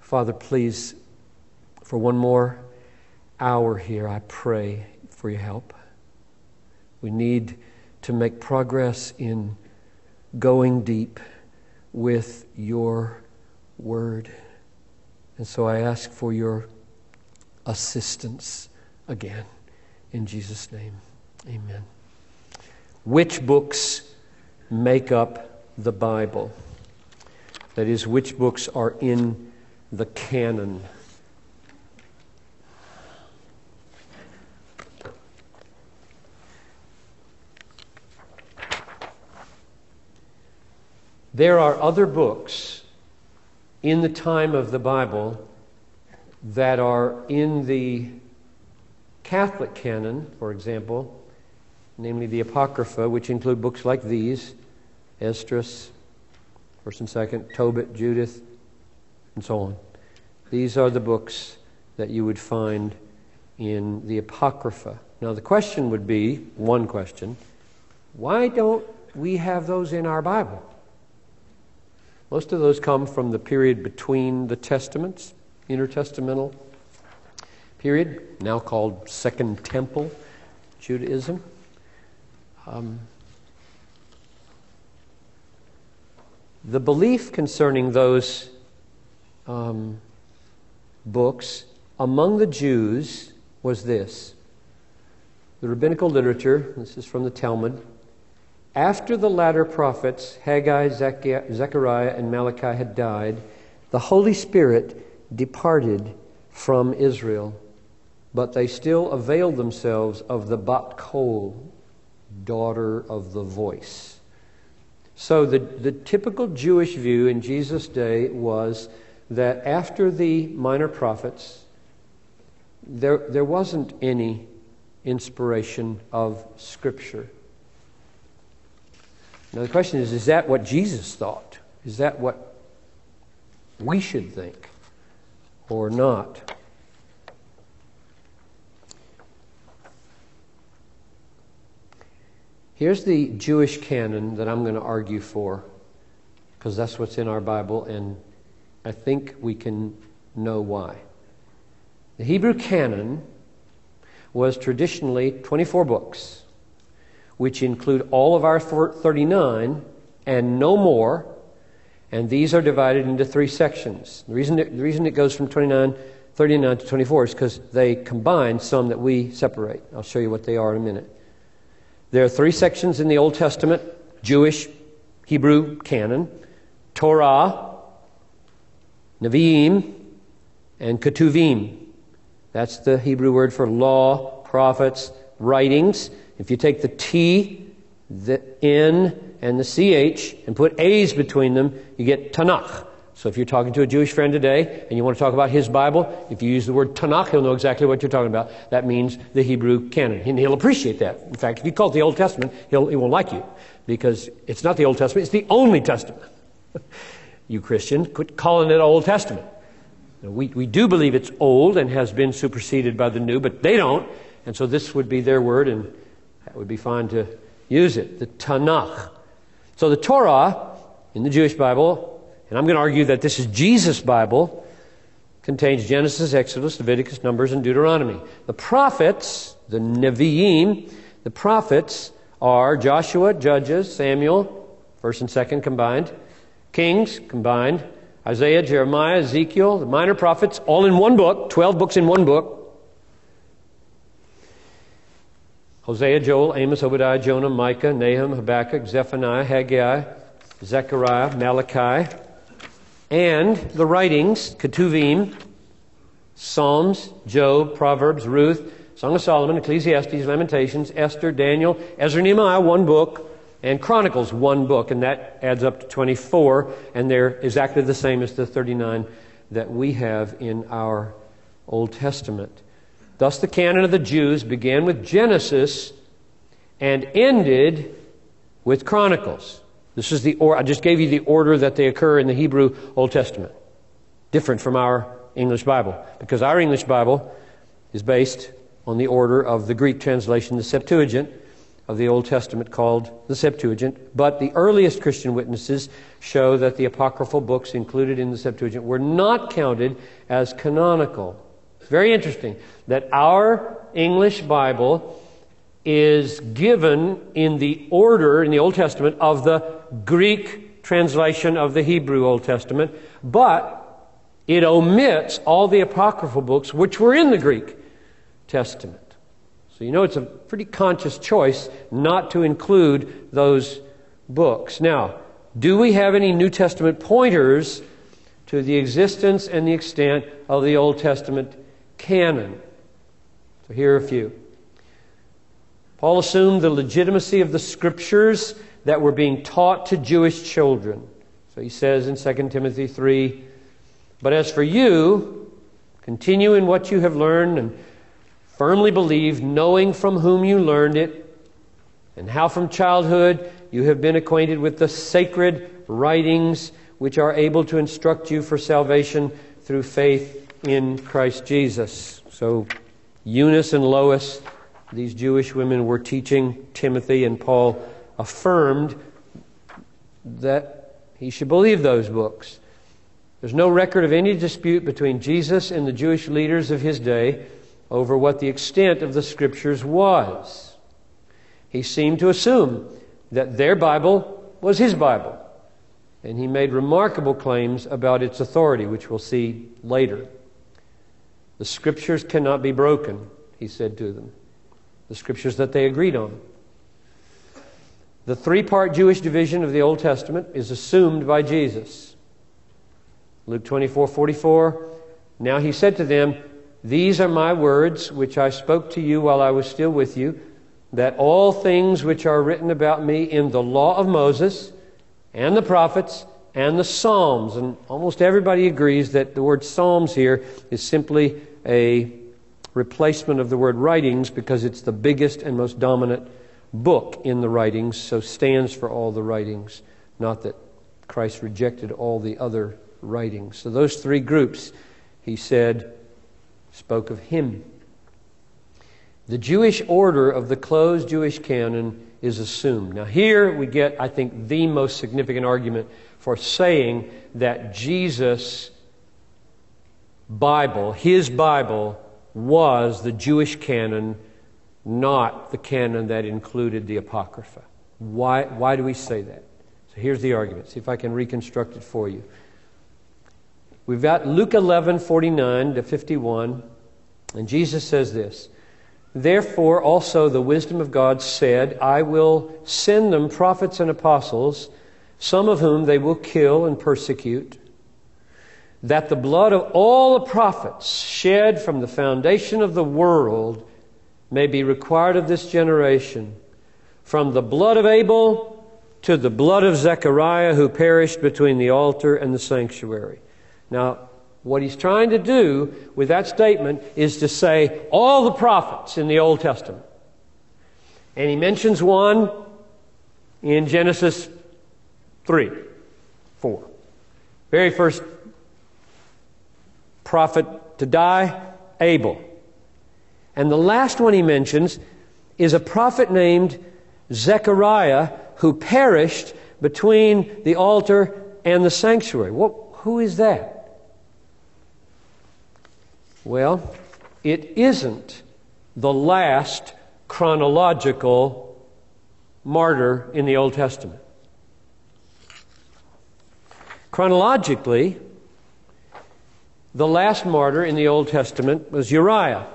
Father, please, for one more hour here, I pray for your help. We need to make progress in going deep with your word. And so I ask for your assistance again. In Jesus' name, amen. Which books make up the Bible? That is, which books are in the canon? There are other books in the time of the Bible that are in the Catholic canon, for example, namely the Apocrypha, which include books like these Esdras, 1st and 2nd, Tobit, Judith, and so on. These are the books that you would find in the Apocrypha. Now, the question would be one question why don't we have those in our Bible? Most of those come from the period between the Testaments, intertestamental period, now called Second Temple Judaism. Um, the belief concerning those um, books among the Jews was this. The rabbinical literature, this is from the Talmud, after the latter prophets, Haggai, Zechariah, and Malachi, had died, the Holy Spirit departed from Israel, but they still availed themselves of the Bat Kol, daughter of the voice. So the, the typical Jewish view in Jesus' day was that after the minor prophets, there, there wasn't any inspiration of Scripture. Now, the question is is that what Jesus thought? Is that what we should think or not? Here's the Jewish canon that I'm going to argue for, because that's what's in our Bible, and I think we can know why. The Hebrew canon was traditionally 24 books which include all of our 39 and no more. And these are divided into three sections. The reason it, the reason it goes from 29, 39 to 24 is because they combine some that we separate. I'll show you what they are in a minute. There are three sections in the Old Testament Jewish, Hebrew canon, Torah, Nevi'im, and Ketuvim. That's the Hebrew word for law, prophets, writings. If you take the T, the N, and the CH and put A's between them, you get Tanakh. So if you're talking to a Jewish friend today and you want to talk about his Bible, if you use the word Tanakh, he'll know exactly what you're talking about. That means the Hebrew canon. And he'll appreciate that. In fact, if you call it the Old Testament, he'll, he won't like you because it's not the Old Testament, it's the only Testament. you Christians, quit calling it Old Testament. We, we do believe it's old and has been superseded by the new, but they don't. And so this would be their word, and that would be fine to use it. The Tanakh. So the Torah in the Jewish Bible, and I'm going to argue that this is Jesus' Bible, contains Genesis, Exodus, Leviticus, Numbers, and Deuteronomy. The prophets, the Nevi'im, the prophets are Joshua, Judges, Samuel, 1st and 2nd combined, Kings combined, Isaiah, Jeremiah, Ezekiel, the minor prophets, all in one book, 12 books in one book. Hosea, Joel, Amos, Obadiah, Jonah, Micah, Nahum, Habakkuk, Zephaniah, Haggai, Zechariah, Malachi, and the writings, Ketuvim, Psalms, Job, Proverbs, Ruth, Song of Solomon, Ecclesiastes, Lamentations, Esther, Daniel, Ezra, Nehemiah, one book, and Chronicles, one book, and that adds up to 24, and they're exactly the same as the 39 that we have in our Old Testament. Thus, the canon of the Jews began with Genesis and ended with Chronicles. This is the or I just gave you the order that they occur in the Hebrew Old Testament. Different from our English Bible, because our English Bible is based on the order of the Greek translation, the Septuagint, of the Old Testament called the Septuagint, but the earliest Christian witnesses show that the apocryphal books included in the Septuagint were not counted as canonical. Very interesting that our English Bible is given in the order in the Old Testament of the Greek translation of the Hebrew Old Testament, but it omits all the apocryphal books which were in the Greek Testament. So you know it's a pretty conscious choice not to include those books. Now, do we have any New Testament pointers to the existence and the extent of the Old Testament canon? So here are a few. Paul assumed the legitimacy of the scriptures that were being taught to Jewish children. So he says in 2 Timothy 3 But as for you, continue in what you have learned and firmly believe, knowing from whom you learned it, and how from childhood you have been acquainted with the sacred writings which are able to instruct you for salvation through faith in Christ Jesus. So, Eunice and Lois, these Jewish women, were teaching Timothy, and Paul affirmed that he should believe those books. There's no record of any dispute between Jesus and the Jewish leaders of his day over what the extent of the scriptures was. He seemed to assume that their Bible was his Bible, and he made remarkable claims about its authority, which we'll see later. The scriptures cannot be broken, he said to them, the scriptures that they agreed on. The three part Jewish division of the Old Testament is assumed by Jesus. Luke 24 44. Now he said to them, these are my words, which I spoke to you while I was still with you, that all things which are written about me in the law of Moses and the prophets and the Psalms, and almost everybody agrees that the word Psalms here is simply a replacement of the word writings because it's the biggest and most dominant book in the writings, so stands for all the writings, not that Christ rejected all the other writings. So those three groups, he said, spoke of him. The Jewish order of the closed Jewish canon is assumed. Now, here we get, I think, the most significant argument for saying that Jesus' Bible, his Bible, was the Jewish canon, not the canon that included the Apocrypha. Why, why do we say that? So here's the argument. See if I can reconstruct it for you. We've got Luke 11, 49 to 51, and Jesus says this Therefore, also the wisdom of God said, I will send them prophets and apostles, some of whom they will kill and persecute, that the blood of all the prophets shed from the foundation of the world may be required of this generation, from the blood of Abel to the blood of Zechariah, who perished between the altar and the sanctuary. Now, what he's trying to do with that statement is to say all the prophets in the Old Testament. And he mentions one in Genesis 3, 4. Very first prophet to die, Abel. And the last one he mentions is a prophet named Zechariah who perished between the altar and the sanctuary. What, who is that? Well, it isn't the last chronological martyr in the Old Testament. Chronologically, the last martyr in the Old Testament was Uriah,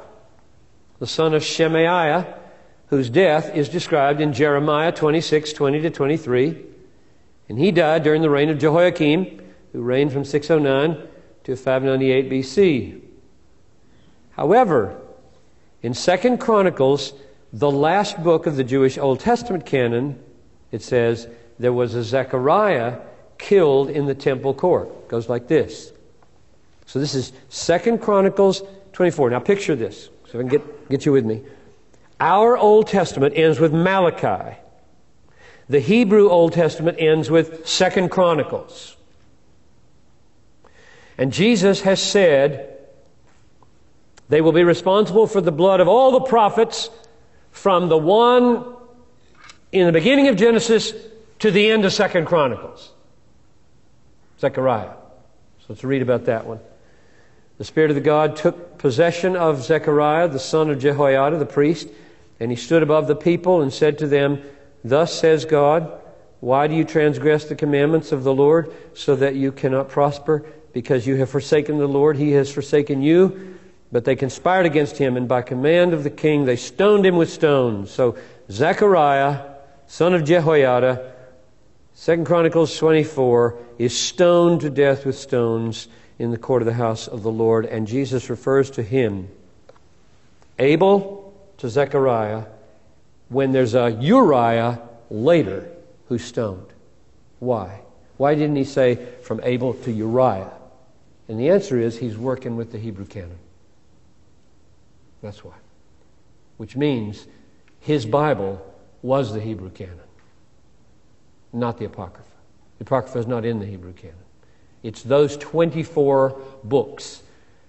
the son of Shemaiah, whose death is described in Jeremiah 26 20 to 23. And he died during the reign of Jehoiakim, who reigned from 609 to 598 BC. However, in Second Chronicles, the last book of the Jewish Old Testament canon, it says there was a Zechariah killed in the temple court. It goes like this. So this is Second Chronicles 24. Now picture this, so I can get, get you with me. Our Old Testament ends with Malachi. The Hebrew Old Testament ends with Second Chronicles. And Jesus has said they will be responsible for the blood of all the prophets from the one in the beginning of Genesis to the end of Second Chronicles. Zechariah. So let's read about that one. The Spirit of the God took possession of Zechariah, the son of Jehoiada, the priest, and he stood above the people and said to them, Thus says God, why do you transgress the commandments of the Lord so that you cannot prosper? Because you have forsaken the Lord, he has forsaken you. But they conspired against him, and by command of the king they stoned him with stones. So Zechariah, son of Jehoiada, Second Chronicles 24, is stoned to death with stones in the court of the house of the Lord, and Jesus refers to him, Abel to Zechariah, when there's a Uriah later who's stoned. Why? Why didn't he say from Abel to Uriah? And the answer is he's working with the Hebrew canon. That's why. Which means his Bible was the Hebrew canon, not the Apocrypha. The Apocrypha is not in the Hebrew canon. It's those 24 books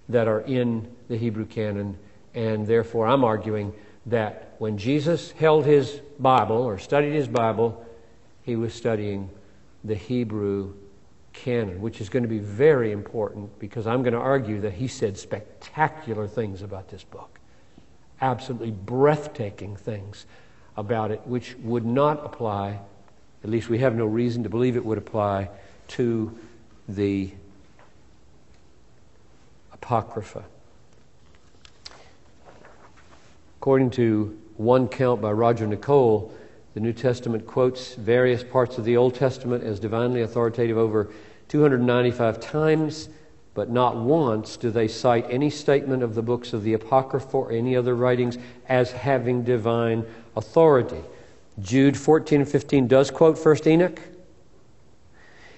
that are in the Hebrew canon, and therefore I'm arguing that when Jesus held his Bible or studied his Bible, he was studying the Hebrew canon, which is going to be very important because I'm going to argue that he said spectacular things about this book. Absolutely breathtaking things about it, which would not apply, at least we have no reason to believe it would apply, to the Apocrypha. According to one count by Roger Nicole, the New Testament quotes various parts of the Old Testament as divinely authoritative over 295 times, but not once do they cite any statement of the books of the Apocrypha or any other writings as having divine authority. Jude 14 and 15 does quote 1st Enoch.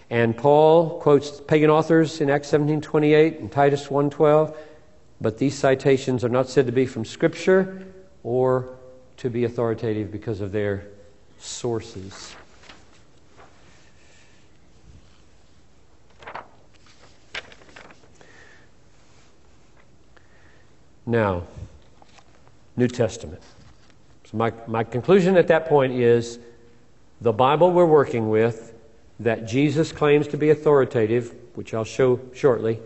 And Paul quotes pagan authors in Acts 17:28 and Titus 1:12, but these citations are not said to be from scripture or to be authoritative because of their sources. Now, New Testament. So, my, my conclusion at that point is the Bible we're working with, that Jesus claims to be authoritative, which I'll show shortly,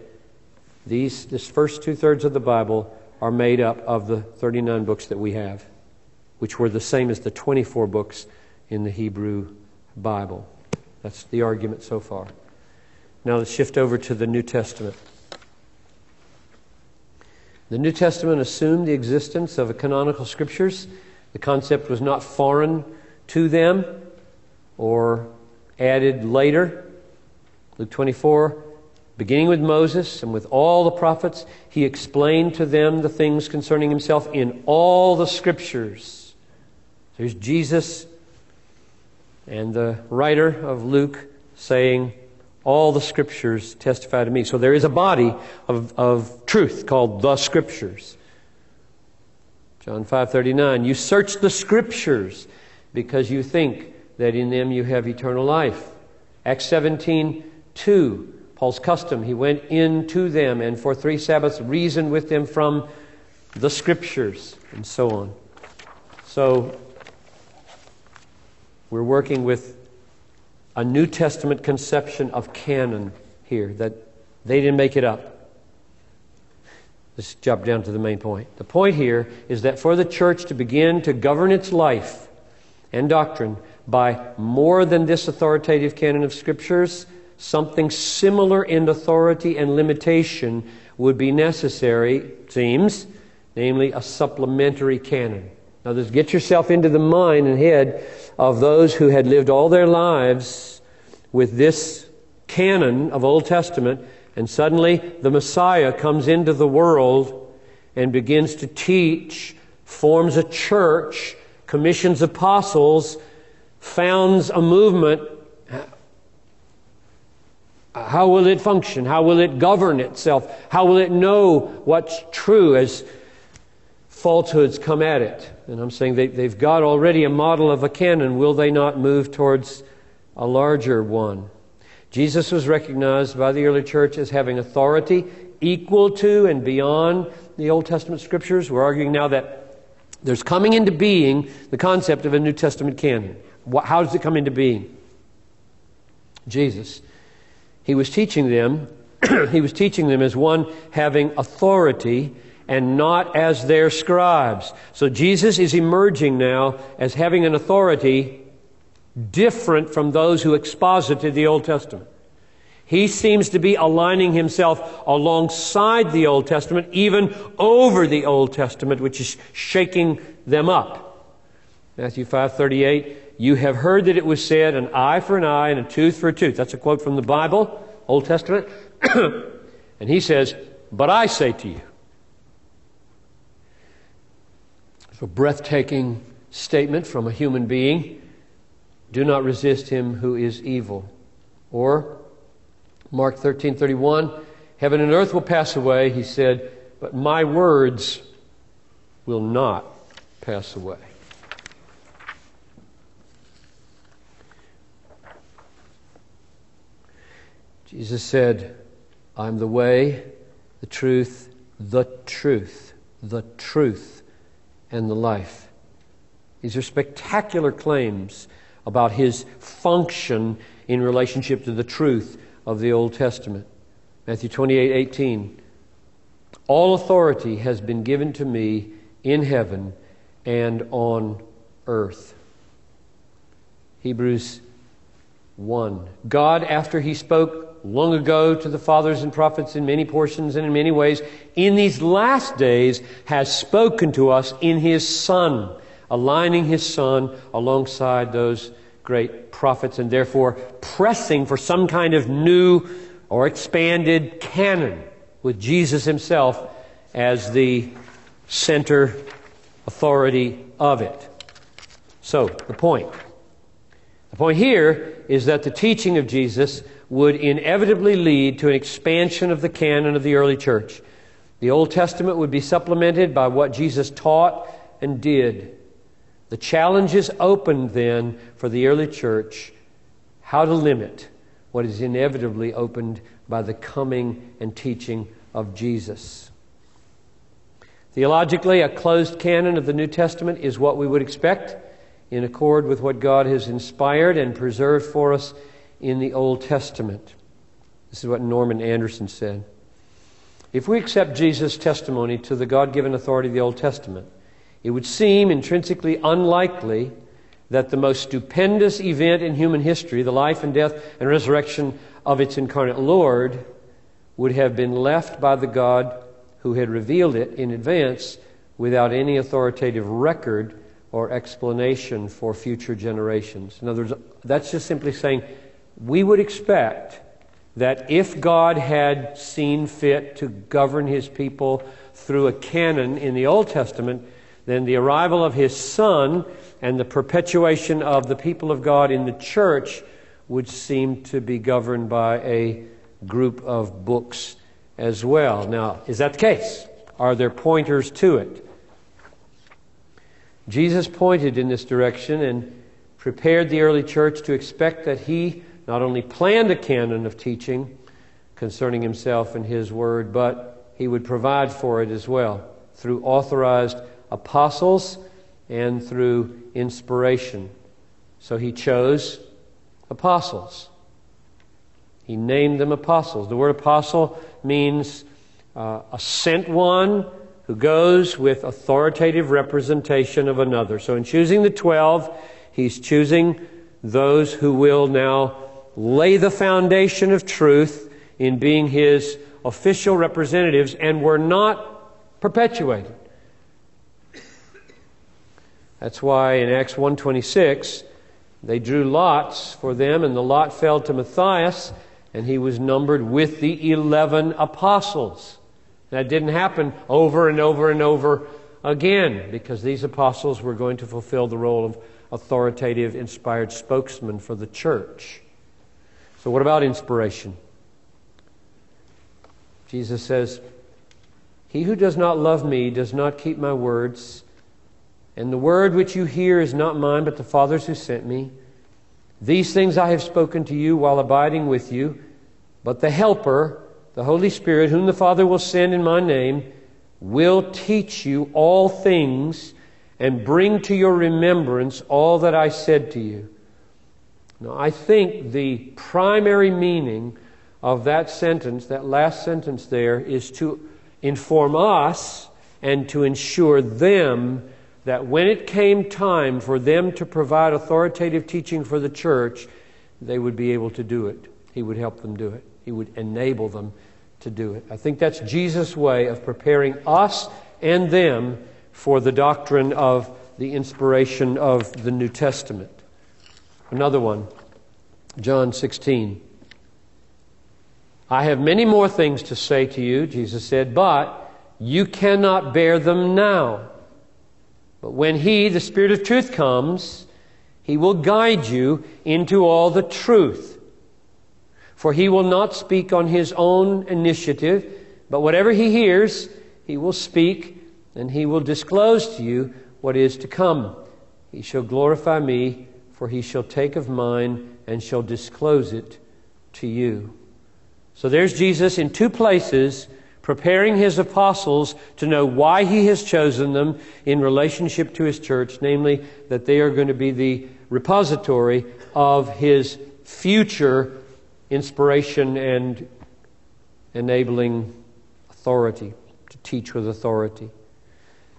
these, this first two thirds of the Bible are made up of the 39 books that we have, which were the same as the 24 books in the Hebrew Bible. That's the argument so far. Now let's shift over to the New Testament. The New Testament assumed the existence of a canonical scriptures. The concept was not foreign to them or added later. Luke 24, beginning with Moses and with all the prophets, he explained to them the things concerning himself in all the scriptures. There's Jesus and the writer of Luke saying, All the scriptures testify to me. So there is a body of, of truth called the scriptures. John 5:39 You search the scriptures because you think that in them you have eternal life. Acts 17:2 Paul's custom he went into them and for 3 sabbaths reasoned with them from the scriptures and so on. So we're working with a New Testament conception of canon here, that they didn't make it up. Let's jump down to the main point. The point here is that for the church to begin to govern its life and doctrine by more than this authoritative canon of scriptures, something similar in authority and limitation would be necessary, it seems, namely a supplementary canon. Now, just get yourself into the mind and head of those who had lived all their lives with this canon of Old Testament, and suddenly the Messiah comes into the world and begins to teach, forms a church, commissions apostles, founds a movement. How will it function? How will it govern itself? How will it know what's true as falsehoods come at it? And I'm saying they, they've got already a model of a canon. Will they not move towards a larger one? Jesus was recognized by the early church as having authority equal to and beyond the Old Testament scriptures. We're arguing now that there's coming into being the concept of a New Testament canon. How does it come into being? Jesus. He was teaching them, he was teaching them as one having authority and not as their scribes. So Jesus is emerging now as having an authority different from those who exposited the Old Testament. He seems to be aligning himself alongside the Old Testament, even over the Old Testament, which is shaking them up. Matthew 5:38, you have heard that it was said, an eye for an eye and a tooth for a tooth. That's a quote from the Bible, Old Testament. and he says, But I say to you. It's a breathtaking statement from a human being. Do not resist him who is evil. Or Mark 13 31, heaven and earth will pass away, he said, but my words will not pass away. Jesus said, I'm the way, the truth, the truth, the truth, and the life. These are spectacular claims about his function in relationship to the truth of the Old Testament. Matthew 28 18. All authority has been given to me in heaven and on earth. Hebrews 1. God, after he spoke long ago to the fathers and prophets in many portions and in many ways, in these last days has spoken to us in his Son, aligning his Son alongside those great prophets and therefore pressing for some kind of new or expanded canon with Jesus himself as the center authority of it. So, the point. The point here is that the teaching of Jesus would inevitably lead to an expansion of the canon of the early church. The Old Testament would be supplemented by what Jesus taught and did the challenge is opened then for the early church how to limit what is inevitably opened by the coming and teaching of Jesus. Theologically, a closed canon of the New Testament is what we would expect in accord with what God has inspired and preserved for us in the Old Testament. This is what Norman Anderson said. If we accept Jesus' testimony to the God given authority of the Old Testament, it would seem intrinsically unlikely that the most stupendous event in human history, the life and death and resurrection of its incarnate Lord, would have been left by the God who had revealed it in advance without any authoritative record or explanation for future generations. In other words, that's just simply saying we would expect that if God had seen fit to govern his people through a canon in the Old Testament, then the arrival of his son and the perpetuation of the people of God in the church would seem to be governed by a group of books as well. Now, is that the case? Are there pointers to it? Jesus pointed in this direction and prepared the early church to expect that he not only planned a canon of teaching concerning himself and his word, but he would provide for it as well through authorized apostles and through inspiration. So he chose apostles. He named them apostles. The word apostle means uh, a sent one who goes with authoritative representation of another. So in choosing the 12, he's choosing those who will now lay the foundation of truth in being his official representatives and were not perpetuated. That's why in Acts 1:26 they drew lots for them and the lot fell to Matthias and he was numbered with the 11 apostles. That didn't happen over and over and over again because these apostles were going to fulfill the role of authoritative inspired spokesman for the church. So what about inspiration? Jesus says, "He who does not love me does not keep my words." And the word which you hear is not mine, but the Father's who sent me. These things I have spoken to you while abiding with you. But the Helper, the Holy Spirit, whom the Father will send in my name, will teach you all things and bring to your remembrance all that I said to you. Now, I think the primary meaning of that sentence, that last sentence there, is to inform us and to ensure them that when it came time for them to provide authoritative teaching for the church, they would be able to do it. He would help them do it, He would enable them to do it. I think that's Jesus' way of preparing us and them for the doctrine of the inspiration of the New Testament. Another one, John 16. I have many more things to say to you, Jesus said, but you cannot bear them now. But when He, the Spirit of truth, comes, He will guide you into all the truth. For He will not speak on His own initiative, but whatever He hears, He will speak, and He will disclose to you what is to come. He shall glorify me, for He shall take of mine and shall disclose it to you. So there's Jesus in two places preparing his apostles to know why he has chosen them in relationship to his church, namely that they are going to be the repository of his future inspiration and enabling authority, to teach with authority.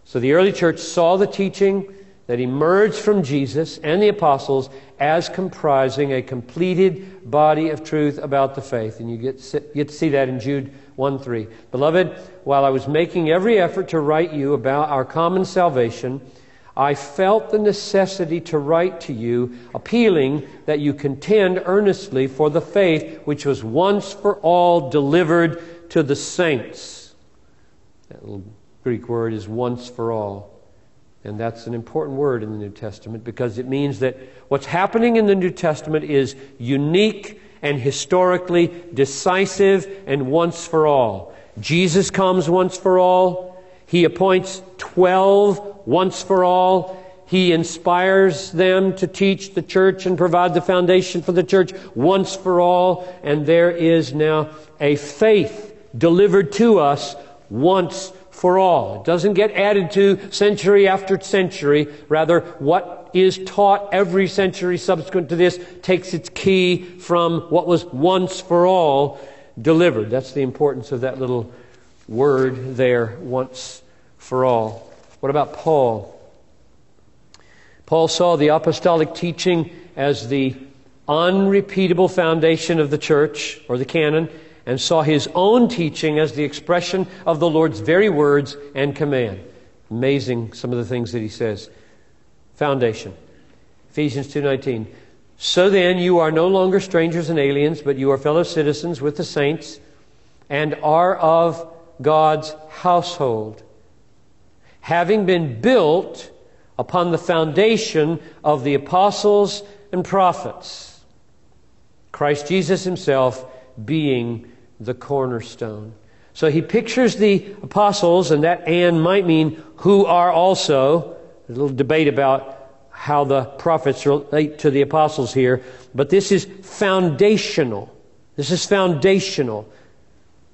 So the early church saw the teaching that emerged from Jesus and the apostles as comprising a completed body of truth about the faith. And you get, get to see that in Jude 1 3. Beloved, while I was making every effort to write you about our common salvation, I felt the necessity to write to you, appealing that you contend earnestly for the faith which was once for all delivered to the saints. That little Greek word is once for all. And that's an important word in the New Testament because it means that what's happening in the New Testament is unique and historically decisive and once for all. Jesus comes once for all. He appoints 12 once for all. He inspires them to teach the church and provide the foundation for the church once for all. And there is now a faith delivered to us once for all. It doesn't get added to century after century. Rather, what is taught every century subsequent to this takes its key from what was once for all delivered. That's the importance of that little word there, once for all. What about Paul? Paul saw the apostolic teaching as the unrepeatable foundation of the church or the canon and saw his own teaching as the expression of the Lord's very words and command. Amazing some of the things that he says. Foundation. Ephesians 2:19. So then you are no longer strangers and aliens, but you are fellow citizens with the saints and are of God's household, having been built upon the foundation of the apostles and prophets, Christ Jesus himself being the cornerstone. So he pictures the apostles, and that and might mean who are also. There's a little debate about how the prophets relate to the apostles here, but this is foundational. This is foundational,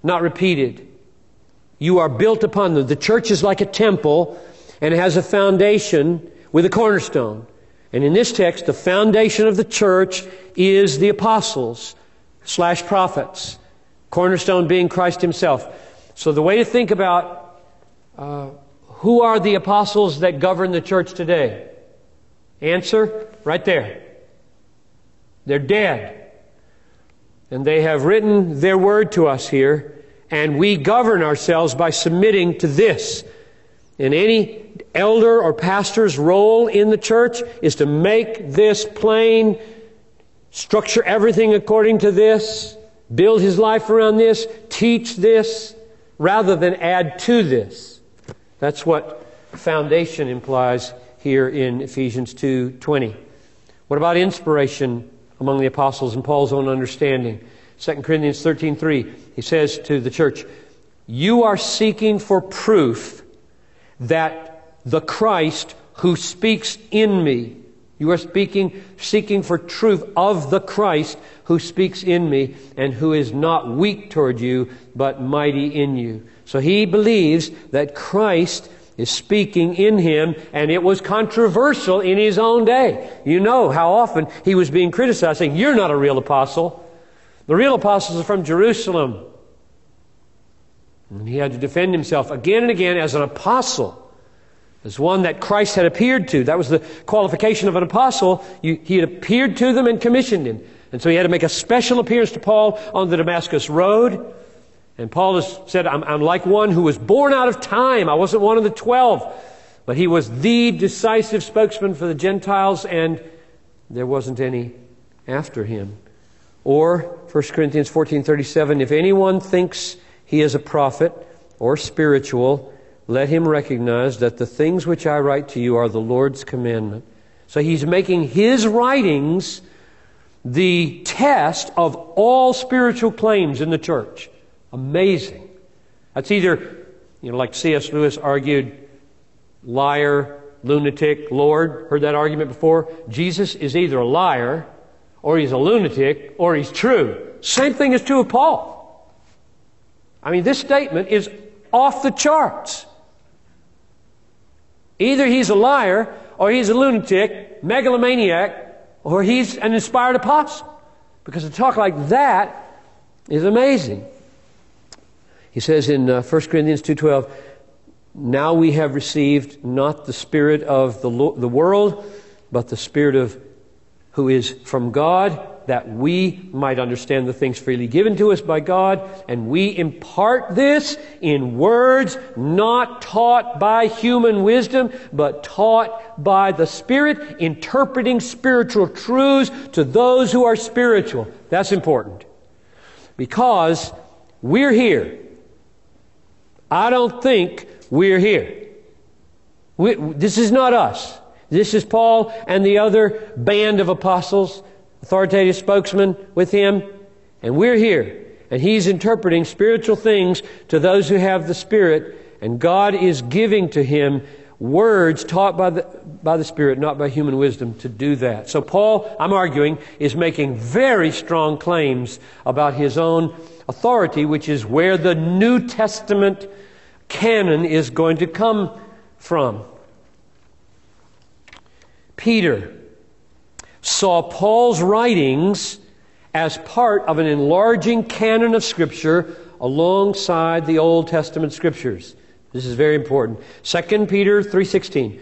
not repeated. You are built upon them. The church is like a temple and has a foundation with a cornerstone. And in this text, the foundation of the church is the apostles slash prophets. Cornerstone being Christ Himself. So the way to think about uh, who are the apostles that govern the church today? Answer right there. They're dead. And they have written their word to us here, and we govern ourselves by submitting to this. And any elder or pastor's role in the church is to make this plain, structure everything according to this, build his life around this, teach this, rather than add to this. That's what foundation implies here in Ephesians 2:20. What about inspiration among the apostles and Paul's own understanding? 2 Corinthians 13:3. He says to the church, "You are seeking for proof that the Christ who speaks in me you are speaking, seeking for truth of the Christ who speaks in me and who is not weak toward you, but mighty in you. So he believes that Christ is speaking in him, and it was controversial in his own day. You know how often he was being criticized, saying, You're not a real apostle. The real apostles are from Jerusalem. And he had to defend himself again and again as an apostle, as one that Christ had appeared to. That was the qualification of an apostle. You, he had appeared to them and commissioned him. And so he had to make a special appearance to Paul on the Damascus Road. And Paul has said, I'm, I'm like one who was born out of time. I wasn't one of the twelve. But he was the decisive spokesman for the Gentiles, and there wasn't any after him. Or 1 Corinthians 14:37, if anyone thinks he is a prophet or spiritual, let him recognize that the things which I write to you are the Lord's commandment. So he's making his writings the test of all spiritual claims in the church. Amazing. That's either, you know, like C.S. Lewis argued, liar, lunatic, Lord. Heard that argument before? Jesus is either a liar, or he's a lunatic, or he's true. Same thing is true of Paul. I mean, this statement is off the charts. Either he's a liar, or he's a lunatic, megalomaniac, or he's an inspired apostle. Because to talk like that is amazing. He says in uh, 1 Corinthians 2.12, Now we have received not the spirit of the, lo- the world, but the spirit of who is from God, that we might understand the things freely given to us by God, and we impart this in words not taught by human wisdom, but taught by the Spirit, interpreting spiritual truths to those who are spiritual. That's important. Because we're here. I don't think we're here. We, this is not us. This is Paul and the other band of apostles authoritative spokesman with him, and we're here. And he's interpreting spiritual things to those who have the Spirit, and God is giving to him words taught by the, by the Spirit, not by human wisdom, to do that. So, Paul, I'm arguing, is making very strong claims about his own authority, which is where the New Testament canon is going to come from. Peter saw Paul's writings as part of an enlarging canon of Scripture alongside the Old Testament Scriptures. This is very important. 2 Peter 3:16.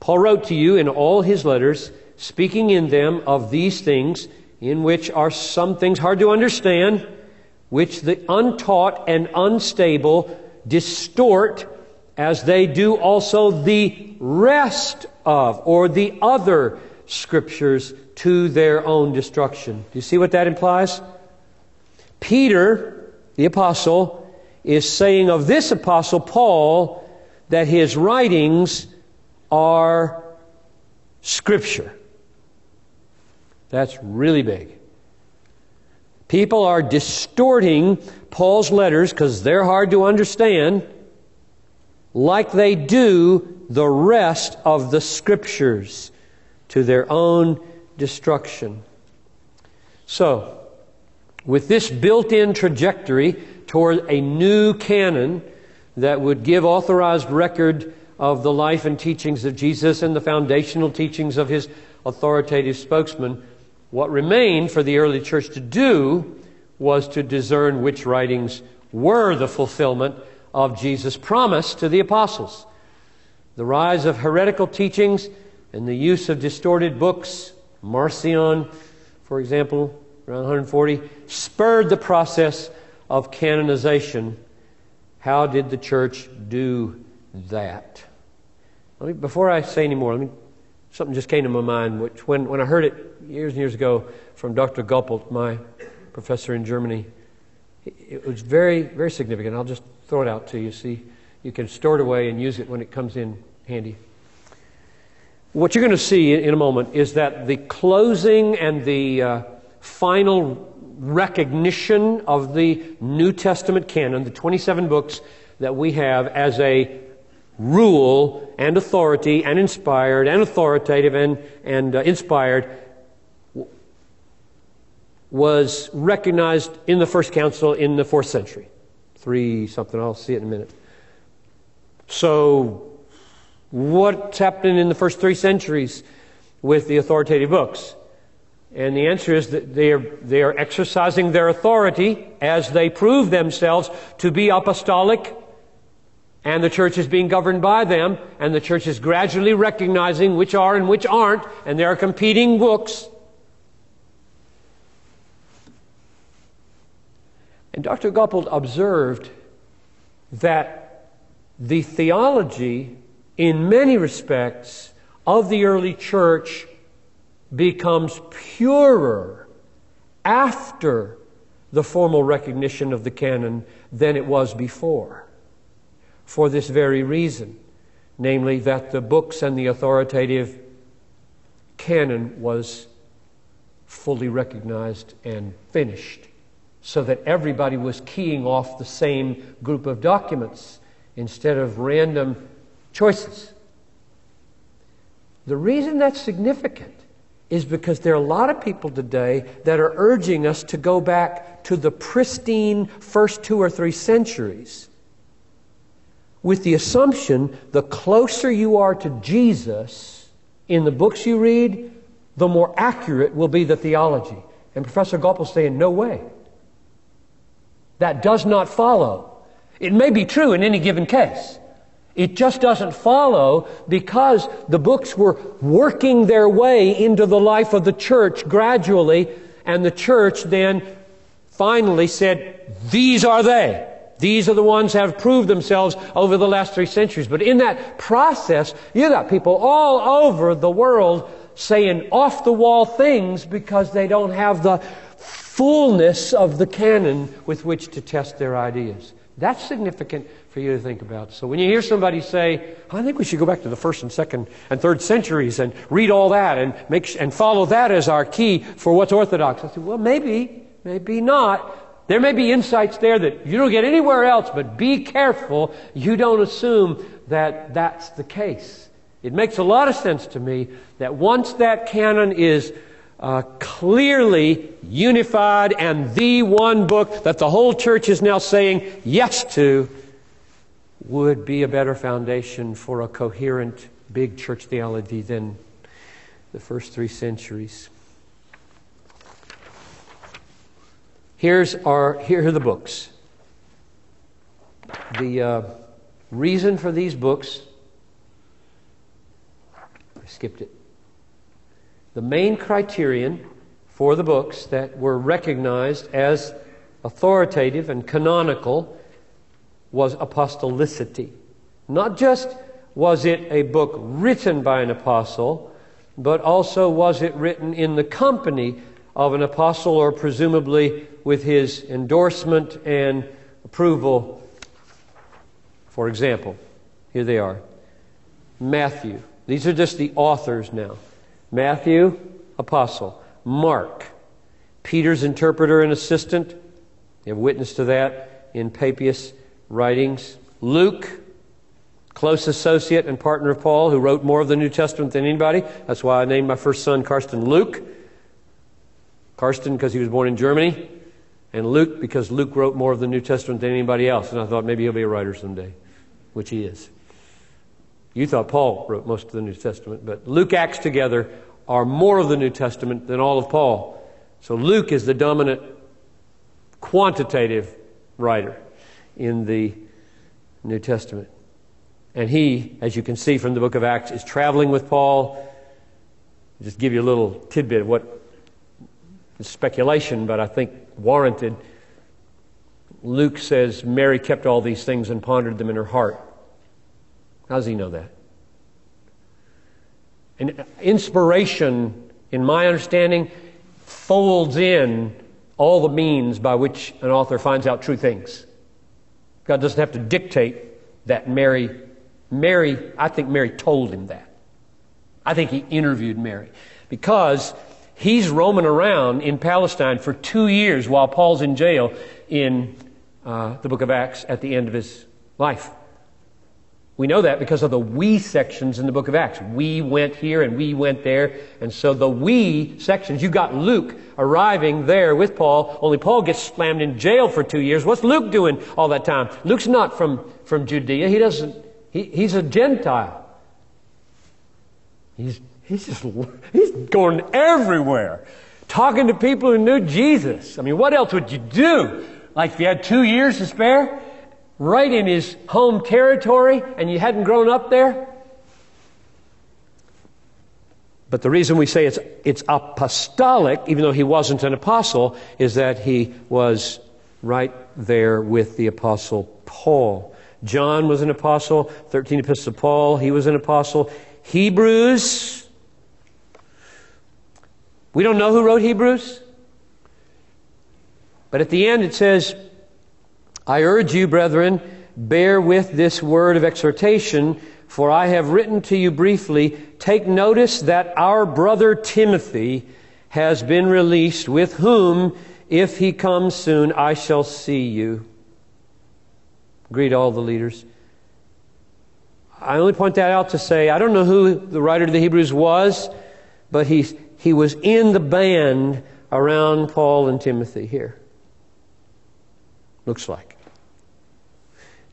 Paul wrote to you in all his letters, speaking in them of these things, in which are some things hard to understand, which the untaught and unstable distort as they do also the rest of, or the other scriptures to their own destruction. Do you see what that implies? Peter, the apostle, is saying of this apostle Paul that his writings are scripture. That's really big. People are distorting Paul's letters because they're hard to understand, like they do the rest of the scriptures to their own destruction. So, with this built in trajectory toward a new canon that would give authorized record of the life and teachings of Jesus and the foundational teachings of his authoritative spokesman, what remained for the early church to do was to discern which writings were the fulfillment of Jesus' promise to the apostles. The rise of heretical teachings and the use of distorted books, Marcion, for example, around 140, spurred the process of canonization. How did the church do that? Me, before I say any more, let me, something just came to my mind, which when, when I heard it years and years ago from Dr. Goppelt, my professor in Germany, it, it was very, very significant. I'll just throw it out to you. See, you can store it away and use it when it comes in handy. What you're going to see in a moment is that the closing and the uh, final recognition of the New Testament canon, the 27 books that we have as a rule and authority and inspired and authoritative and, and uh, inspired, was recognized in the First Council in the fourth century. Three something, I'll see it in a minute. So What's happening in the first three centuries with the authoritative books? And the answer is that they are, they are exercising their authority as they prove themselves to be apostolic, and the church is being governed by them, and the church is gradually recognizing which are and which aren't, and there are competing books. And Dr. Goppelt observed that the theology, in many respects, of the early church becomes purer after the formal recognition of the canon than it was before. For this very reason, namely that the books and the authoritative canon was fully recognized and finished, so that everybody was keying off the same group of documents instead of random choices. The reason that's significant is because there are a lot of people today that are urging us to go back to the pristine first two or three centuries with the assumption the closer you are to Jesus in the books you read, the more accurate will be the theology. And Professor Goppelt's saying, no way. That does not follow. It may be true in any given case. It just doesn't follow because the books were working their way into the life of the church gradually, and the church then finally said, These are they. These are the ones that have proved themselves over the last three centuries. But in that process, you got people all over the world saying off the wall things because they don't have the fullness of the canon with which to test their ideas. That's significant for you to think about. So when you hear somebody say, I think we should go back to the first and second and third centuries and read all that and make and follow that as our key for what's orthodox. I say, well, maybe, maybe not. There may be insights there that you don't get anywhere else, but be careful you don't assume that that's the case. It makes a lot of sense to me that once that canon is uh, clearly unified and the one book that the whole church is now saying yes to, would be a better foundation for a coherent big church theology than the first three centuries. Here's our, here are the books. The uh, reason for these books, I skipped it. The main criterion for the books that were recognized as authoritative and canonical was apostolicity. Not just was it a book written by an apostle, but also was it written in the company of an apostle or presumably with his endorsement and approval. For example, here they are Matthew. These are just the authors now. Matthew, apostle. Mark, Peter's interpreter and assistant. You have witness to that in Papias' writings. Luke, close associate and partner of Paul, who wrote more of the New Testament than anybody. That's why I named my first son Karsten Luke. Karsten, because he was born in Germany, and Luke, because Luke wrote more of the New Testament than anybody else. And I thought maybe he'll be a writer someday, which he is. You thought Paul wrote most of the New Testament, but Luke, Acts together are more of the New Testament than all of Paul. So Luke is the dominant quantitative writer in the New Testament. And he, as you can see from the book of Acts, is traveling with Paul. Just give you a little tidbit of what speculation, but I think warranted. Luke says Mary kept all these things and pondered them in her heart. How does he know that? And inspiration, in my understanding, folds in all the means by which an author finds out true things. God doesn't have to dictate that Mary, Mary, I think Mary told him that. I think he interviewed Mary because he's roaming around in Palestine for two years while Paul's in jail in uh, the book of Acts at the end of his life. We know that because of the we sections in the book of Acts. We went here and we went there. And so the we sections, you got Luke arriving there with Paul, only Paul gets slammed in jail for two years. What's Luke doing all that time? Luke's not from, from Judea. He doesn't, he, he's a Gentile. He's, he's just he's going everywhere, talking to people who knew Jesus. I mean, what else would you do? Like if you had two years to spare, right in his home territory, and you hadn't grown up there? But the reason we say it's, it's apostolic, even though he wasn't an apostle, is that he was right there with the apostle Paul. John was an apostle, 13 epistles of Paul, he was an apostle. Hebrews, we don't know who wrote Hebrews. But at the end it says, I urge you, brethren, bear with this word of exhortation, for I have written to you briefly. Take notice that our brother Timothy has been released, with whom, if he comes soon, I shall see you. Greet all the leaders. I only point that out to say I don't know who the writer of the Hebrews was, but he, he was in the band around Paul and Timothy here. Looks like.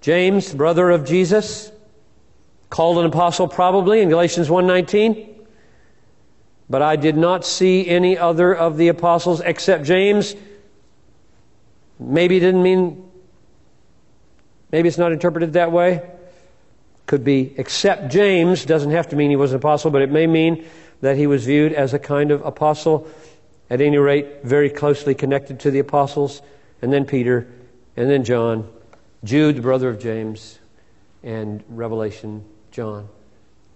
James, brother of Jesus, called an apostle probably in Galatians 1:19. But I did not see any other of the apostles except James. Maybe didn't mean maybe it's not interpreted that way. Could be except James doesn't have to mean he was an apostle, but it may mean that he was viewed as a kind of apostle, at any rate, very closely connected to the apostles, and then Peter, and then John, Jude, the brother of James, and Revelation, John.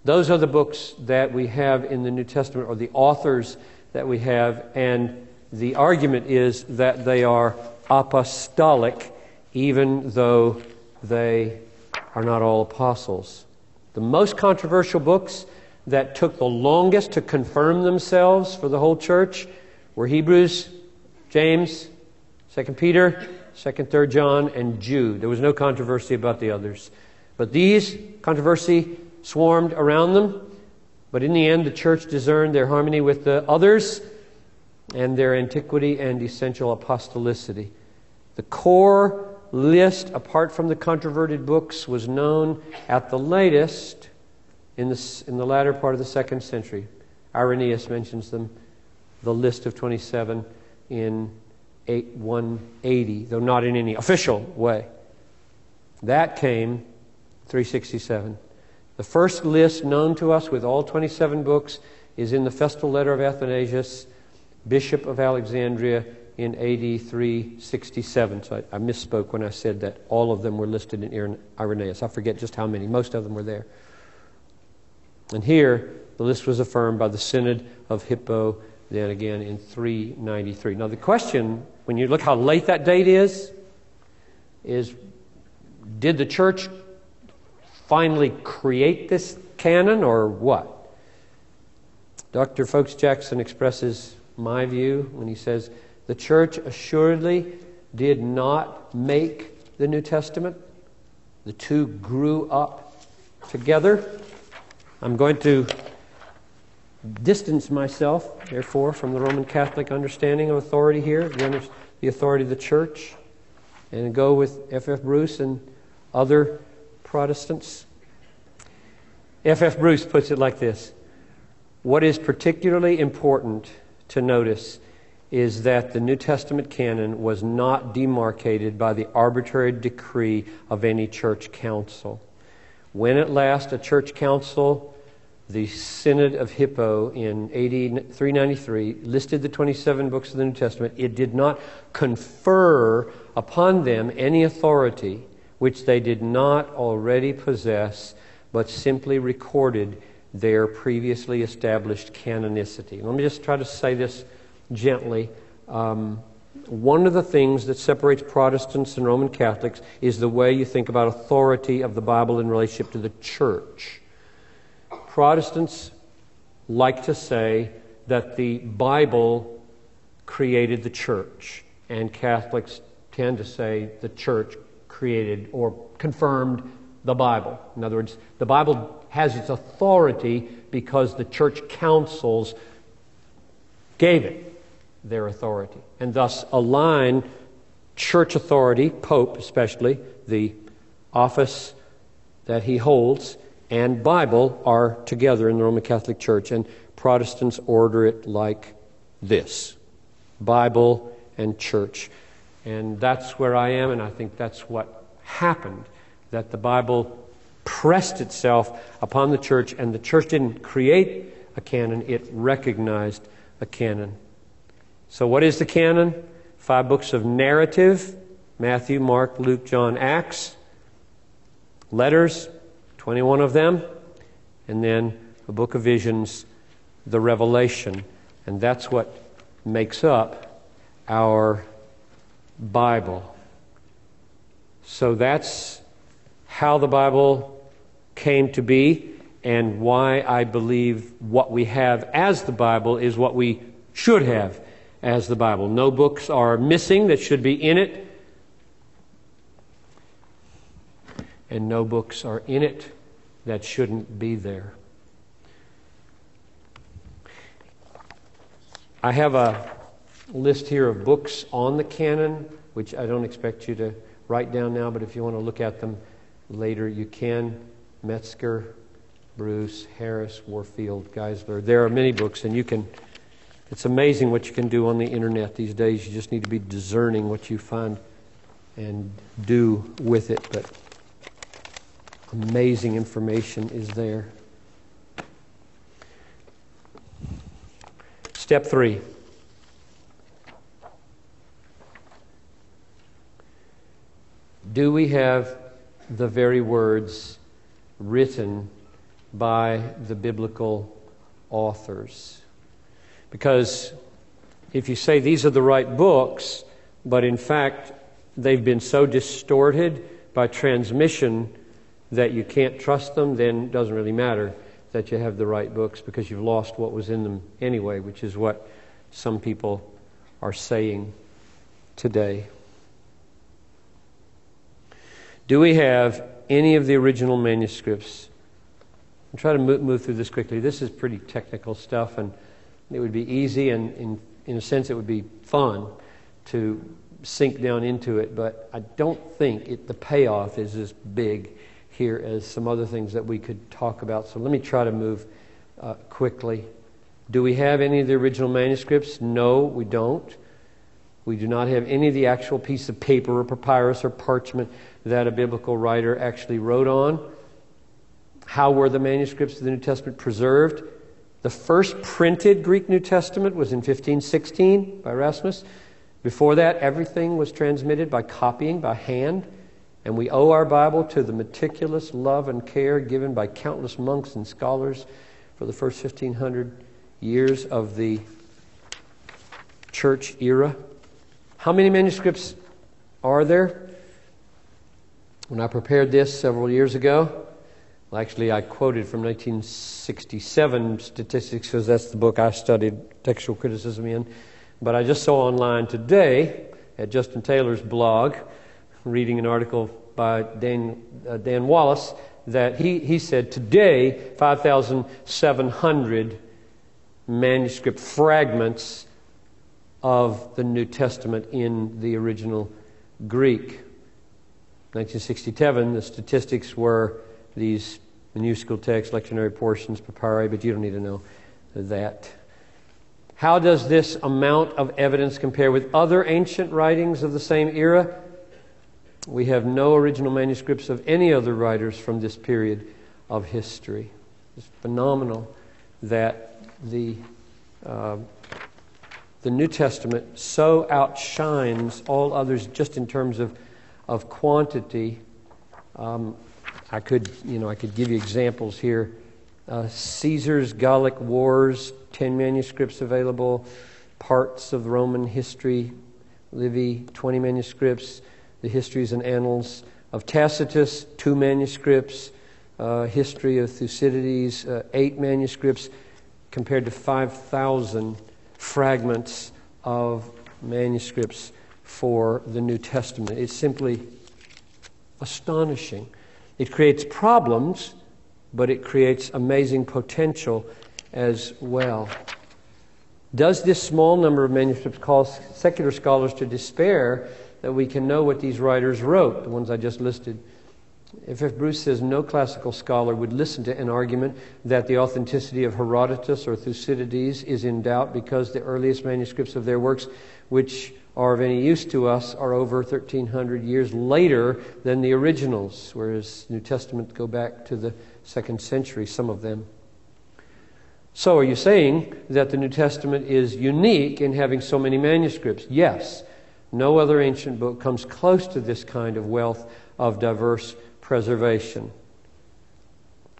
Those are the books that we have in the New Testament, or the authors that we have, and the argument is that they are apostolic, even though they are not all apostles. The most controversial books that took the longest to confirm themselves for the whole church were Hebrews, James, 2 Peter, 2nd, 3rd John, and Jude. There was no controversy about the others. But these, controversy swarmed around them. But in the end, the church discerned their harmony with the others and their antiquity and essential apostolicity. The core list, apart from the controverted books, was known at the latest in the, in the latter part of the second century. Irenaeus mentions them, the list of 27 in 180, though not in any official way. That came 367. The first list known to us with all 27 books is in the Festal Letter of Athanasius, Bishop of Alexandria, in AD 367. So I, I, misspoke when I said that all of them were listed in Irenaeus. I forget just how many. Most of them were there. And here, the list was affirmed by the Synod of Hippo, then again in 393. Now, the question, when you look how late that date is, is did the church finally create this canon or what? Dr. Foakes-Jackson expresses my view when he says, the church assuredly did not make the New Testament. The two grew up together. I'm going to distance myself, therefore, from the Roman Catholic understanding of authority here, the, the authority of the church, and go with F. F. Bruce and other Protestants. F. F. Bruce puts it like this What is particularly important to notice is that the New Testament canon was not demarcated by the arbitrary decree of any church council. When at last a church council, the Synod of Hippo in AD 393, listed the 27 books of the New Testament, it did not confer upon them any authority which they did not already possess, but simply recorded their previously established canonicity. Let me just try to say this gently. Um, one of the things that separates Protestants and Roman Catholics is the way you think about authority of the Bible in relationship to the church. Protestants like to say that the Bible created the church, and Catholics tend to say the church created or confirmed the Bible. In other words, the Bible has its authority because the church councils gave it their authority, and thus align church authority, Pope especially, the office that he holds, and Bible are together in the Roman Catholic Church, and Protestants order it like this Bible and church. And that's where I am, and I think that's what happened that the Bible pressed itself upon the church, and the church didn't create a canon, it recognized a canon. So, what is the canon? Five books of narrative Matthew, Mark, Luke, John, Acts. Letters, 21 of them. And then the book of visions, the Revelation. And that's what makes up our Bible. So that's how the Bible came to be and why I believe what we have as the Bible is what we should have as the Bible. No books are missing that should be in it, and no books are in it that shouldn't be there. I have a list here of books on the canon, which I don't expect you to write down now, but if you want to look at them later, you can. Metzger, Bruce, Harris, Warfield, Geisler. There are many books, and you can. It's amazing what you can do on the internet these days. You just need to be discerning what you find and do with it. But amazing information is there. Step three. Do we have the very words written by the biblical authors? Because if you say these are the right books, but in fact they've been so distorted by transmission that you can't trust them, then it doesn't really matter that you have the right books because you've lost what was in them anyway, which is what some people are saying today. Do we have any of the original manuscripts? I'll try to move, through this quickly. This is pretty technical stuff, and it would be easy, and in, in a sense, it would be fun to sink down into it, but I don't think it, the payoff is as big here as some other things that we could talk about. So let me try to move uh, quickly. Do we have any of the original manuscripts? No, we don't. We do not have any of the actual piece of paper or papyrus or parchment that a biblical writer actually wrote on. How were the manuscripts of the New Testament preserved? The first printed Greek New Testament was in 1516 by Erasmus. Before that, everything was transmitted by copying, by hand. And we owe our Bible to the meticulous love and care given by countless monks and scholars for the first 1500 years of the church era. How many manuscripts are there? When I prepared this several years ago, well, actually, I quoted from 1967 statistics because that's the book I studied textual criticism in. But I just saw online today at Justin Taylor's blog reading an article by Dan, uh, Dan Wallace that he, he said today 5,700 manuscript fragments of the New Testament in the original Greek. 1967, the statistics were these minuscule texts, lectionary portions, papyri, but you don't need to know that. How does this amount of evidence compare with other ancient writings of the same era? We have no original manuscripts of any other writers from this period of history. It's phenomenal that the, uh, the New Testament so outshines all others just in terms of, of quantity. Um, I could, you know, I could give you examples here. Uh, Caesar's Gallic Wars, 10 manuscripts available. Parts of Roman history, Livy, 20 manuscripts the histories and annals of Tacitus, two manuscripts, uh, history of Thucydides, uh, eight manuscripts, compared to 5,000 fragments of manuscripts for the New Testament. It's simply astonishing. It creates problems, but it creates amazing potential as well. Does this small number of manuscripts cause secular scholars to despair that we can know what these writers wrote, the ones I just listed. If, F. Bruce says no classical scholar would listen to an argument that the authenticity of Herodotus or Thucydides is in doubt because the earliest manuscripts of their works, which are of any use to us, are over 1,300 years later than the originals, whereas New Testament go back to the second century, some of them. So, are you saying that the New Testament is unique in having so many manuscripts? Yes. No other ancient book comes close to this kind of wealth of diverse preservation.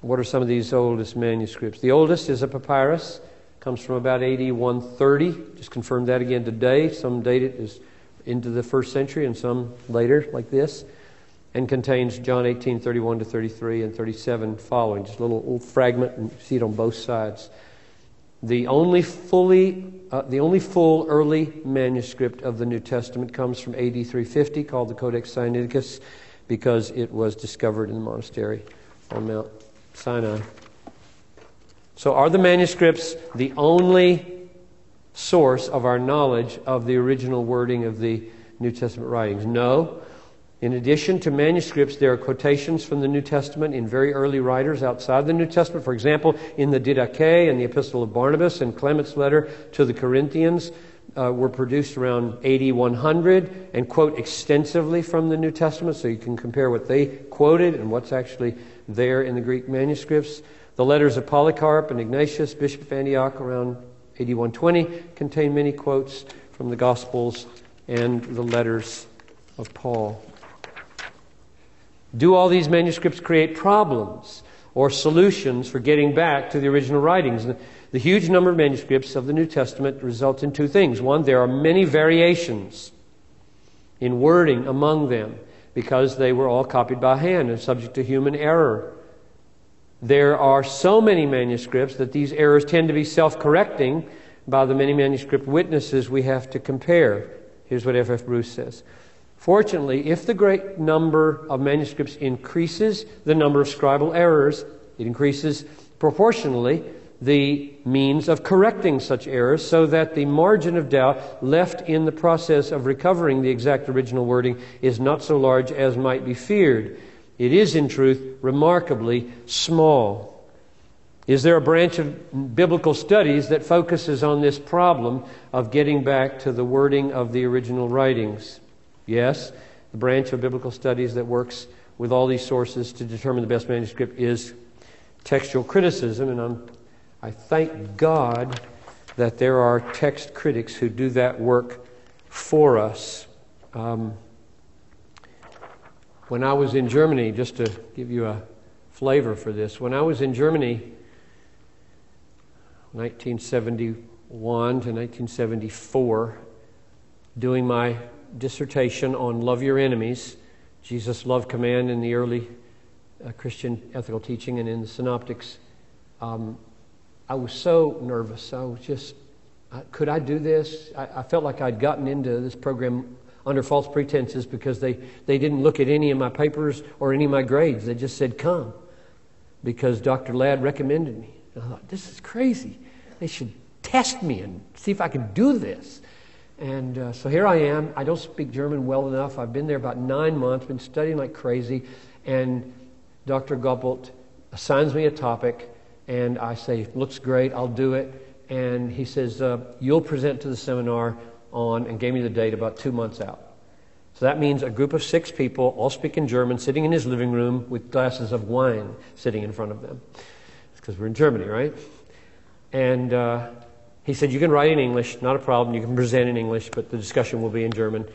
What are some of these oldest manuscripts? The oldest is a papyrus, comes from about AD 130. Just confirmed that again today. Some date it is into the first century and some later, like this, and contains John 18, 31 to 33 and 37 following. Just a little, little fragment, and you see it on both sides. The only fully, uh, the only full early manuscript of the New Testament comes from AD 350, called the Codex Sinaiticus, because it was discovered in the monastery on Mount Sinai. So, are the manuscripts the only source of our knowledge of the original wording of the New Testament writings? No. In addition to manuscripts, there are quotations from the New Testament in very early writers outside the New Testament. For example, in the Didache and the Epistle of Barnabas and Clement's letter to the Corinthians uh, were produced around AD 100 and quote extensively from the New Testament, so you can compare what they quoted and what's actually there in the Greek manuscripts. The letters of Polycarp and Ignatius, Bishop of Antioch, around AD 120, contain many quotes from the Gospels and the letters of Paul. Do all these manuscripts create problems or solutions for getting back to the original writings? The huge number of manuscripts of the New Testament results in two things. One, there are many variations in wording among them because they were all copied by hand and subject to human error. There are so many manuscripts that these errors tend to be self correcting by the many manuscript witnesses we have to compare. Here's what F.F. Bruce says. Fortunately, if the great number of manuscripts increases the number of scribal errors, it increases proportionally the means of correcting such errors so that the margin of doubt left in the process of recovering the exact original wording is not so large as might be feared. It is, in truth, remarkably small. Is there a branch of biblical studies that focuses on this problem of getting back to the wording of the original writings? Yes, the branch of biblical studies that works with all these sources to determine the best manuscript is textual criticism, and I'm, I thank God that there are text critics who do that work for us. Um, when I was in Germany, just to give you a flavor for this, when I was in Germany, 1971 to 1974, doing my dissertation on love your enemies, Jesus' love command in the early uh, Christian ethical teaching and in the synoptics. Um, I was so nervous. I was just, I, could I do this? I, I, felt like I'd gotten into this program under false pretenses because they, they didn't look at any of my papers or any of my grades. They just said, come, because Dr. Ladd recommended me. And I thought, this is crazy. They should test me and see if I can do this. And uh, so here I am. I don't speak German well enough. I've been there about nine months, been studying like crazy. And Dr. Goppelt assigns me a topic, and I say, looks great, I'll do it. And he says, uh, You'll present to the seminar on, and gave me the date about two months out. So that means a group of six people, all speaking German, sitting in his living room with glasses of wine sitting in front of them. It's because we're in Germany, right? And uh, he said, You can write in English, not a problem. You can present in English, but the discussion will be in German.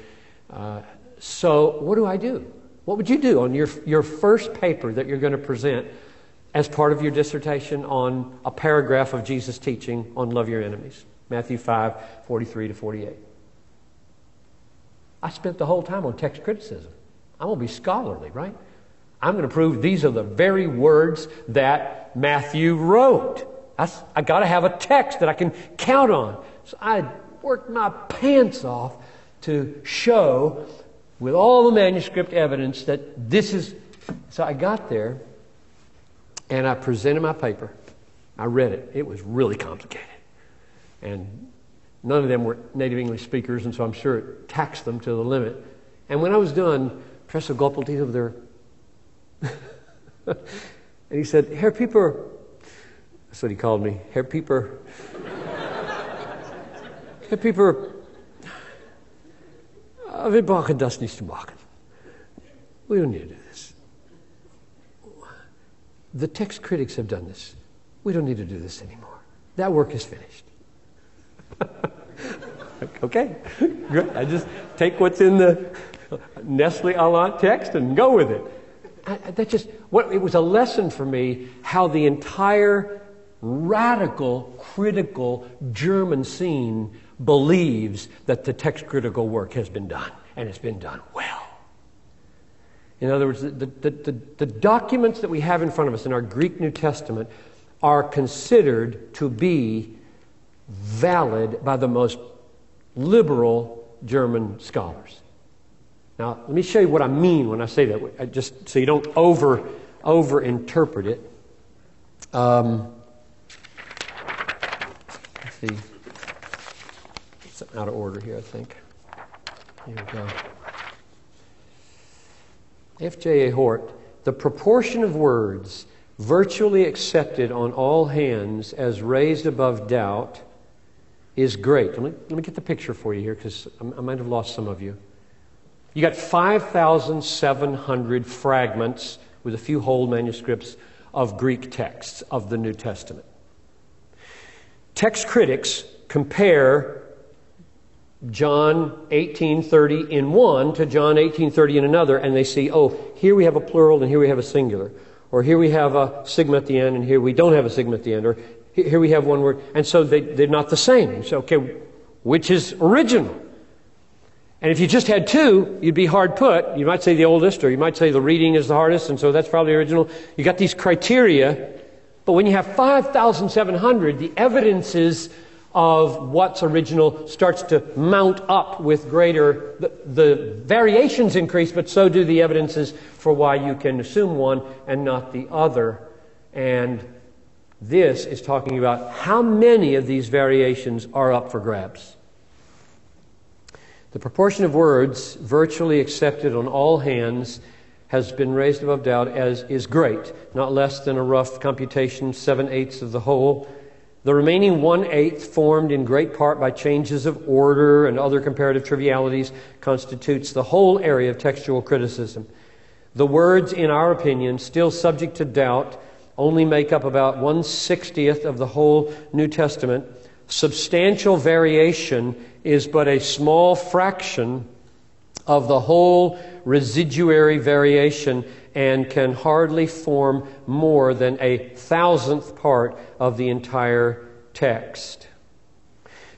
Uh, so, what do I do? What would you do on your, your first paper that you're going to present as part of your dissertation on a paragraph of Jesus' teaching on love your enemies? Matthew 5 43 to 48. I spent the whole time on text criticism. I'm going to be scholarly, right? I'm going to prove these are the very words that Matthew wrote. I, got to have a text that I can count on. So I worked my pants off to show with all the manuscript evidence that this is. So I got there and I presented my paper. I read it. It was really complicated. And none of them were native English speakers, and so I'm sure it taxed them to the limit. And when I was done, Professor Goppelt over there and he said, Herr Pieper, that's what he called me, Herr Pieper. Herr Pieper, uh, wir brauchen das nicht zu machen. We don't need to do this. The text critics have done this. We don't need to do this anymore. That work is finished. okay. I just take what's in the Nestle Aland text and go with it. I, that just what it was a lesson for me how the entire radical, critical German scene believes that the text critical work has been done, and it's been done well. In other words, the, the, the, the, documents that we have in front of us in our Greek New Testament are considered to be valid by the most liberal German scholars. Now, let me show you what I mean when I say that, just so you don't over, over interpret it. Um, let's. It's out of order here, I think. Here we go. F.J.A. Hort, the proportion of words virtually accepted on all hands as raised above doubt is great. Let me, let me get the picture for you here because I might have lost some of you. You got 5,700 fragments with a few whole manuscripts of Greek texts of the New Testament. Text critics compare John 18:30 in one to John 18:30 in another and they see, "Oh, here we have a plural and here we have a singular." Or here we have a sigma at the end and here we don't have a sigma at the end. Or here we have one word. And so they, they're not the same. So, okay, which is original? And if you just had two, you'd be hard put. You might say the oldest, or you might say the reading is the hardest, and so that's probably original. You got these criteria, but when you have 5,700, the evidences of what's original starts to mount up with greater, the, the variations increase, but so do the evidences for why you can assume one and not the other. And this is talking about how many of these variations are up for grabs. The proportion of words virtually accepted on all hands has been raised above doubt as is great, not less than a rough computation, seven eighths of the whole. The remaining one eighth, formed in great part by changes of order and other comparative trivialities, constitutes the whole area of textual criticism. The words, in our opinion, still subject to doubt, only make up about one sixtieth of the whole New Testament. Substantial variation is but a small fraction of the whole residuary variation and can hardly form more than a thousandth part of the entire text.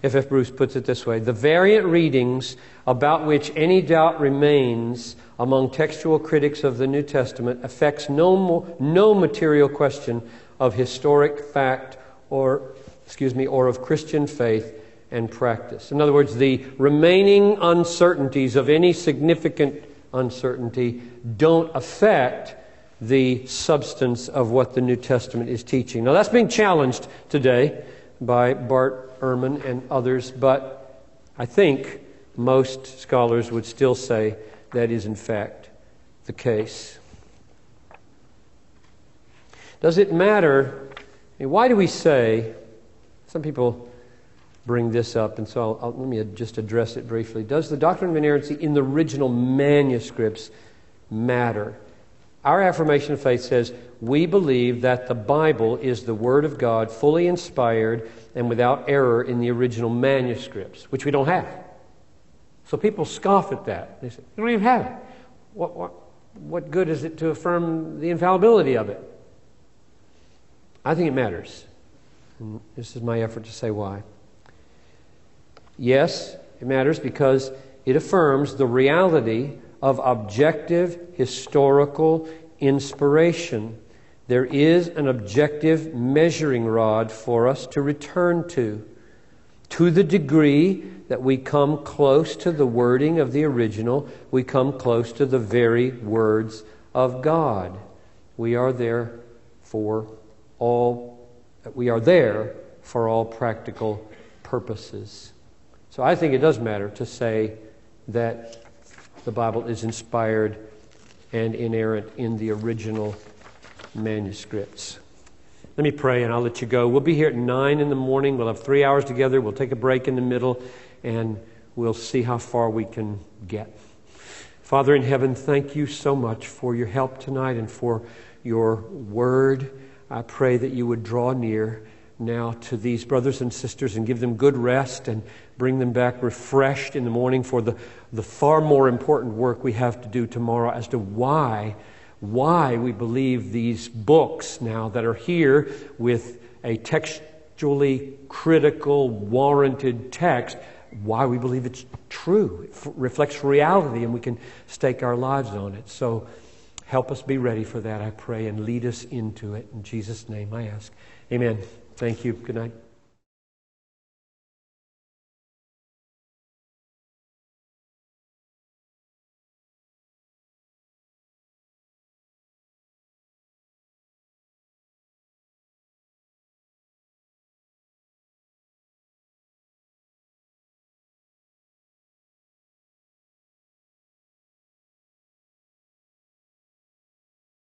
F. F. Bruce puts it this way The variant readings about which any doubt remains among textual critics of the New Testament affects no, more, no material question of historic fact or, excuse me, or of Christian faith and practice. In other words, the remaining uncertainties of any significant uncertainty don't affect the substance of what the New Testament is teaching. Now, that's being challenged today by Bart Ehrman and others, but I think most scholars would still say that is, in fact, the case. Does it matter? Why do we say, some people bring this up, and so I'll, I'll, let me just address it briefly. Does the doctrine of inerrancy in the original manuscripts matter? Our affirmation of faith says we believe that the Bible is the Word of God, fully inspired and without error in the original manuscripts, which we don't have. So people scoff at that. They say, You don't even have it. What, what, what good is it to affirm the infallibility of it? I think it matters. And this is my effort to say why. Yes, it matters because it affirms the reality of objective historical inspiration. There is an objective measuring rod for us to return to. To the degree that we come close to the wording of the original, we come close to the very words of God. We are there for all we are there for all practical purposes. So I think it does matter to say that the Bible is inspired and inerrant in the original manuscripts. Let me pray and I'll let you go. We'll be here at 9 in the morning. We'll have three hours together. We'll take a break in the middle and we'll see how far we can get. Father in heaven, thank you so much for your help tonight and for your word. I pray that you would draw near now to these brothers and sisters and give them good rest and bring them back refreshed in the morning for the, the far more important work we have to do tomorrow as to why why we believe these books now that are here with a textually critical, warranted text, why we believe it's true. It f- reflects reality and we can stake our lives on it. So help us be ready for that, I pray, and lead us into it. In Jesus' name I ask. Amen. Thank you. Good night.